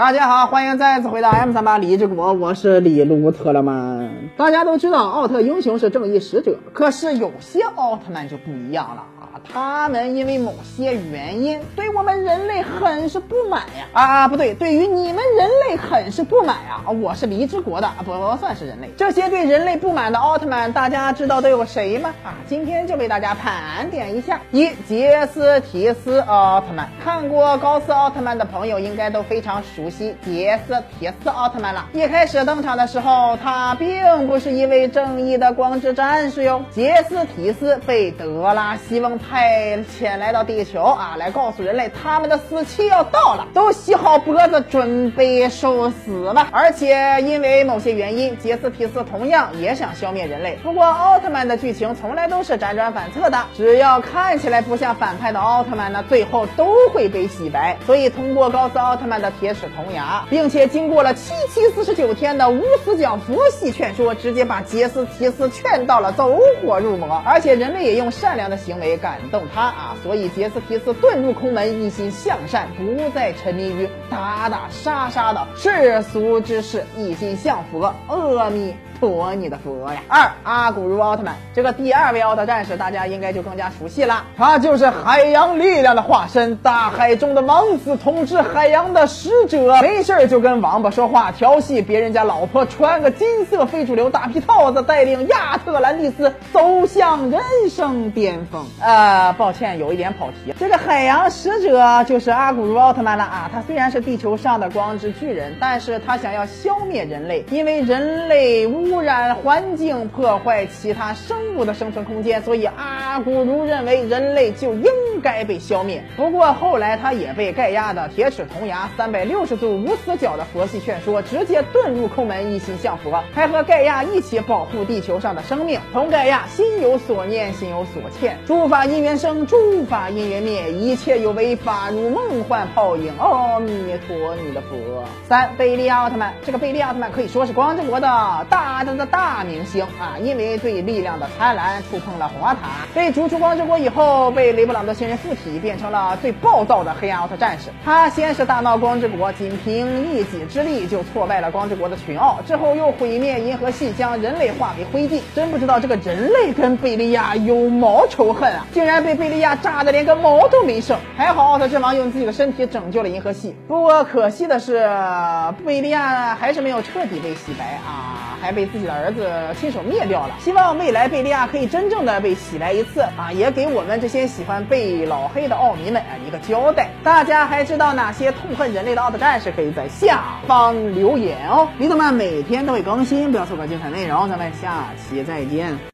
大家好，欢迎再次回到 M 三八李之国，我是李鲁特了曼。大家都知道，奥特英雄是正义使者，可是有些奥特曼就不一样了啊，他们因为某些原因，对我们人类很是不满呀啊，不对，对于你们人类很是不满呀。我是离之国的，不不算是人类。这些对人类不满的奥特曼，大家知道都有谁吗？啊，今天就为大家盘点一下。一杰斯提斯奥特曼，看过高斯奥特曼的朋友应该都非常熟。悉杰斯提斯奥特曼了。一开始登场的时候，他并不是一位正义的光之战士哟。杰斯提斯被德拉西翁派遣来到地球啊，来告诉人类他们的死期要到了，都洗好脖子准备受死吧。而且因为某些原因，杰斯提斯同样也想消灭人类。不过奥特曼的剧情从来都是辗转反侧的，只要看起来不像反派的奥特曼呢，最后都会被洗白。所以通过高斯奥特曼的铁齿。童牙，并且经过了七七四十九天的无死角佛系劝说，直接把杰斯提斯劝到了走火入魔。而且人类也用善良的行为感动他啊，所以杰斯提斯遁入空门，一心向善，不再沉迷于打打杀杀的世俗之事，一心向佛。阿弥。佛你的佛呀！二阿古茹奥特曼，这个第二位奥特战士，大家应该就更加熟悉了。他就是海洋力量的化身，大海中的王子，统治海洋的使者。没事就跟王八说话，调戏别人家老婆，穿个金色非主流大皮套子，带领亚特兰蒂斯走向人生巅峰。呃，抱歉，有一点跑题。这个海洋使者就是阿古茹奥特曼了啊！他虽然是地球上的光之巨人，但是他想要消灭人类，因为人类污。污染环境，破坏其他生物的生存空间，所以阿古茹认为人类就应该被消灭。不过后来他也被盖亚的铁齿铜牙三百六十度无死角的佛系劝说，直接遁入空门，一心向佛，还和盖亚一起保护地球上的生命。同盖亚心有所念，心有所欠，诸法因缘生，诸法因缘灭，一切有为法如梦幻泡影。阿弥陀你的佛。三贝利亚奥特曼，这个贝利亚奥特曼可以说是光之国的大。他的大明星啊，因为对力量的贪婪触碰了红塔，被逐出光之国以后，被雷布朗的新人附体，变成了最暴躁的黑暗奥特战士。他先是大闹光之国，仅凭一己之力就挫败了光之国的群奥，之后又毁灭银河系，将人类化为灰烬。真不知道这个人类跟贝利亚有毛仇恨啊！竟然被贝利亚炸的连根毛都没剩。还好奥特之王用自己的身体拯救了银河系，不过可惜的是，贝利亚还是没有彻底被洗白啊，还被。自己的儿子亲手灭掉了，希望未来贝利亚可以真正的被洗白一次啊，也给我们这些喜欢被老黑的奥迷们啊一个交代。大家还知道哪些痛恨人类的奥特战士？可以在下方留言哦。李德曼每天都会更新，不要错过精彩内容。咱们下期再见。